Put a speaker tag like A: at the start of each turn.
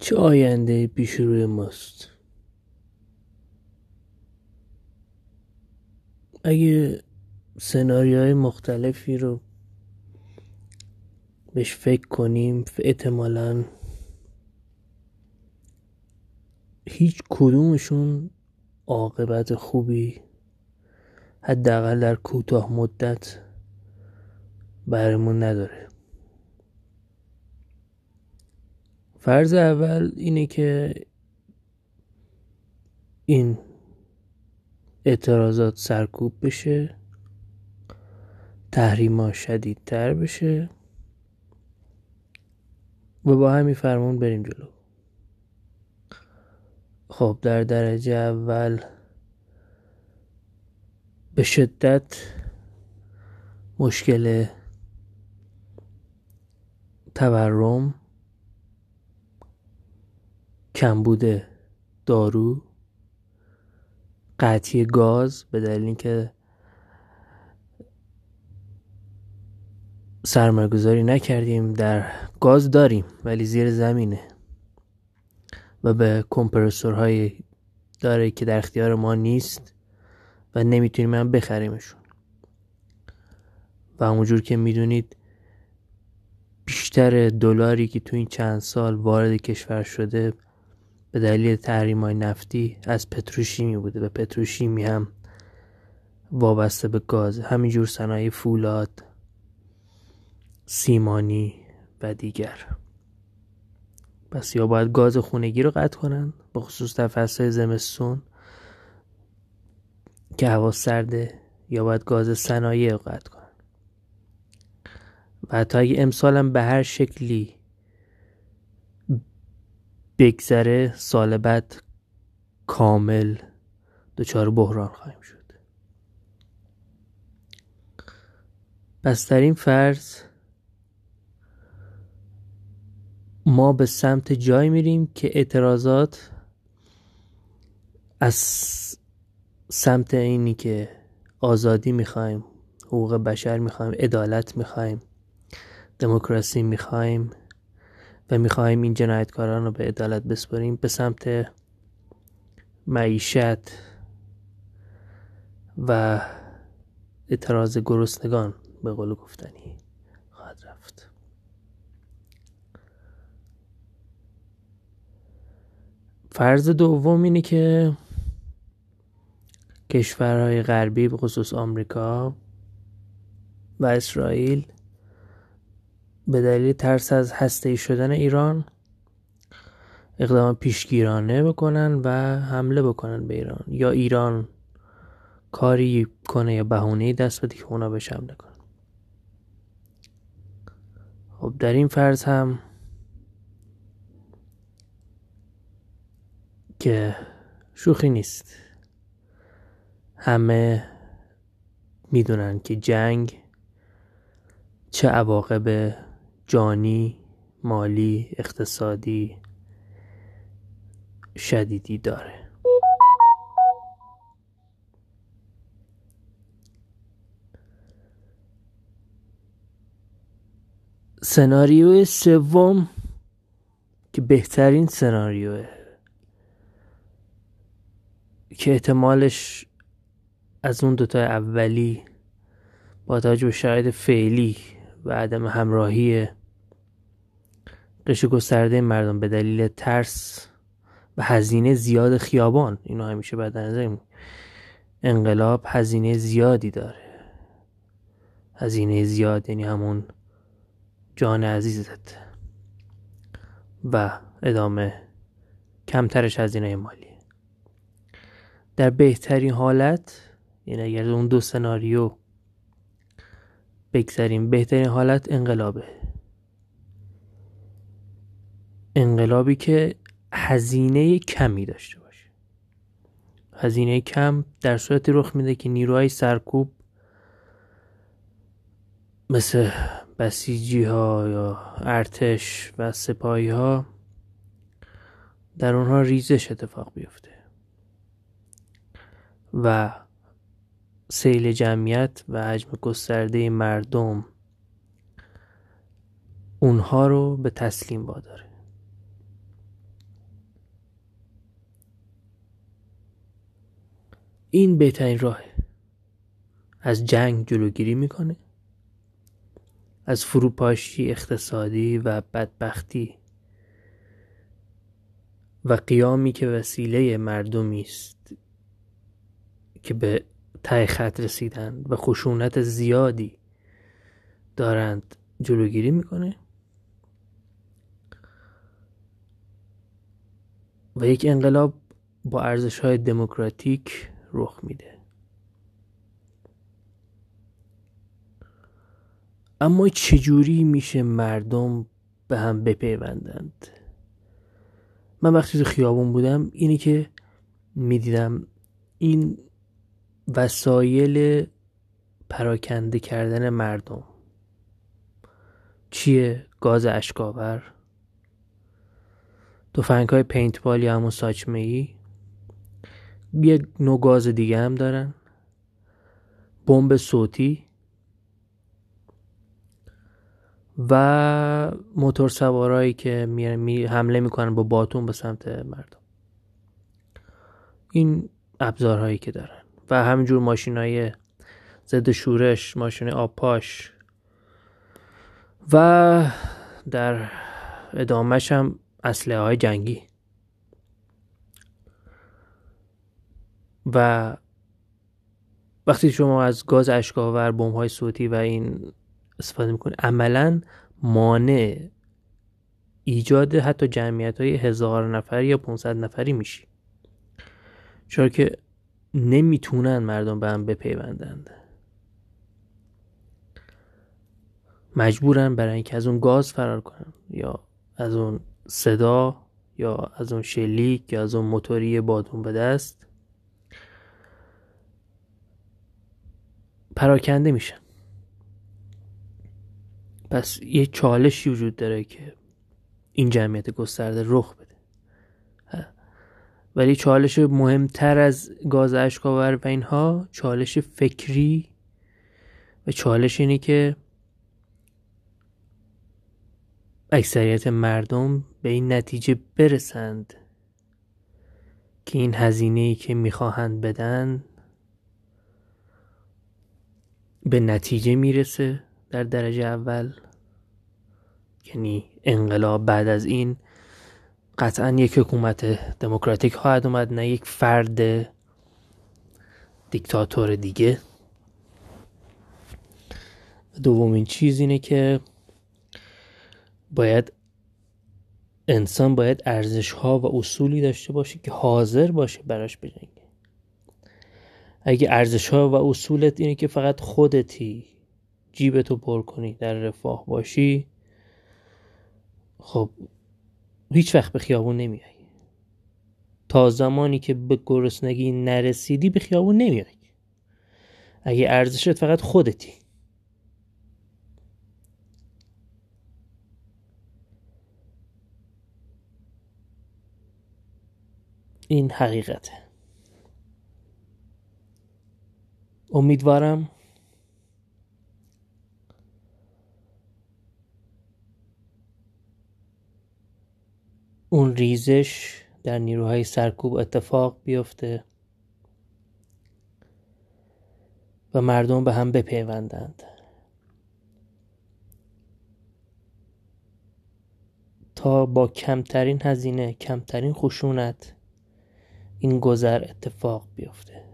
A: چه آینده پیش روی ماست؟ اگه سناریوهای مختلفی رو بهش فکر کنیم احتمالا هیچ کدومشون عاقبت خوبی حداقل در کوتاه مدت برمون نداره. فرض اول اینه که این اعتراضات سرکوب بشه تحریما شدیدتر بشه و با همین فرمون بریم جلو. خب در درجه اول به شدت مشکل تورم کمبود دارو. قطعی گاز به دلیل اینکه سرمایه‌گذاری نکردیم در گاز داریم ولی زیر زمینه و به کمپرسورهایی داره که در اختیار ما نیست و نمی‌تونیم هم بخریمشون. و همونجور که می‌دونید بیشتر دلاری که تو این چند سال وارد کشور شده به دلیل تحریم های نفتی از پتروشیمی بوده و پتروشیمی هم وابسته به گاز. همینجور صنایع فولاد سیمانی و دیگر. پس یا باید گاز خونگی رو قطع کنن به خصوص در فصل زمستون که هوا سرده یا باید گاز صنایع رو قطع کنن. و تا اگه امسالم به هر شکلی بگذره سال بعد کامل دچار بحران خواهیم شد. پس در این فرض ما به سمت جای میریم که اعتراضات از سمت اینی که آزادی می‌خوایم حقوق بشر می‌خوایم عدالت می‌خوایم دموکراسی می‌خوایم و می‌خواهیم این جنایتکاران رو به عدالت بسپریم به سمت معیشت و اعتراض گرسنگان به قول گفتنی خواهد رفت. فرض دوم اینه که کشورهای غربی به خصوص آمریکا و اسرائیل به دلیل ترس از هسته شدن ایران اقدام پیشگیرانه بکنن و حمله بکنن به ایران. یا ایران کاری کنه یا بهونه دست بده که اونا بهش حمله کنن. خب در این فرض هم که شوخی نیست. همه می‌دونن که جنگ چه عواقب جانی مالی اقتصادی شدیدی داره. سناریو سوم که بهترین سناریوه که احتمالش از اون دوتا اولی با توجه به شرایط فعلی و عدم همراهی قش گسترده مردم به دلیل ترس و هزینه زیاد خیابان. اینو همیشه بعد نظر انقلاب هزینه زیادی داره. هزینه زیاد یعنی همون جان عزیزت. و ادامه کمترش هزینه مالی. در بهترین حالت یعنی اگر اون دو سناریو بگذاریم بهترین حالت انقلابه. انقلابی که هزینه کمی داشته باشه. هزینه کم در صورتی رخ میده که نیروهای سرکوب مثل بسیجی ها یا ارتش و سپاهی ها در اونها ریزش اتفاق بیفته. و سیل جمعیت و حجم گسترده مردم اونها رو به تسلیم واداره. این بهترین راه از جنگ جلوگیری می‌کنه. از فروپاشی اقتصادی و بدبختی. و قیامی که وسیله مردمی است که به ته خط رسیدن و خشونت زیادی دارند جلوگیری می‌کنه. و یک انقلاب با ارزش های دموکراتیک رخ میده. اما چجوری میشه مردم به هم بپیوندند؟ من وقتی تو خیابون بودم اینی که می‌دیدم این وسایل پراکنده کردن مردم. چیه؟ گاز اشکاور تفنگ های پینتبال یا همون ساچمه ای یک نوع گاز دیگه هم دارن. بمب صوتی. و موتور سوارایی که می حمله می‌کنن با باتون به سمت مردم. این ابزارهایی که دارن. و همینجور ماشین های ضد شورش ماشین آپاش. و در ادامهش هم اسلحه های جنگی. و وقتی شما از گاز اشکاور بمب های صوتی و این استفاده می‌کنه عملا مانع ایجاد حتی جمعیت های هزار نفری یا 500 نفری میشی. چرا که نمی‌تونن مردم به هم بپیوندند. مجبورن برای اینکه از اون گاز فرار کنن یا از اون صدا یا از اون شلیک یا از اون موتوری بادون به دست پراکنده میشن پس یه چالشی وجود داره که این جمعیت گسترده رخ بده. ولی چالش مهمتر از گاز اشکاور و اینها چالش فکری و چالش اینی که اکثریت مردم به این نتیجه برسند که این هزینه ای که می‌خواهند بدن به نتیجه می‌رسه در درجه اول. یعنی انقلاب بعد از این قطعا یک حکومت دموکراتیک خواهد اومد نه یک فرد دیکتاتور دیگه. دومین چیز اینه که باید انسان باید ارزش ها و اصولی داشته باشه که حاضر باشه براش بجنگه. اگه ارزش ها و اصولت اینه که فقط خودتی جیبتو پر کنی در رفاه باشی خب هیچ وقت به خیابون نمیای. تا زمانی که به گرسنگی نرسیدی به خیابون نمیای. اگه ارزشت فقط خودتی. این حقیقته. امیدوارم. اون ریزش در نیروهای سرکوب اتفاق بیفته و مردم به هم بپیوندند. تا با کمترین هزینه کمترین خشونت این گذر اتفاق بیفته.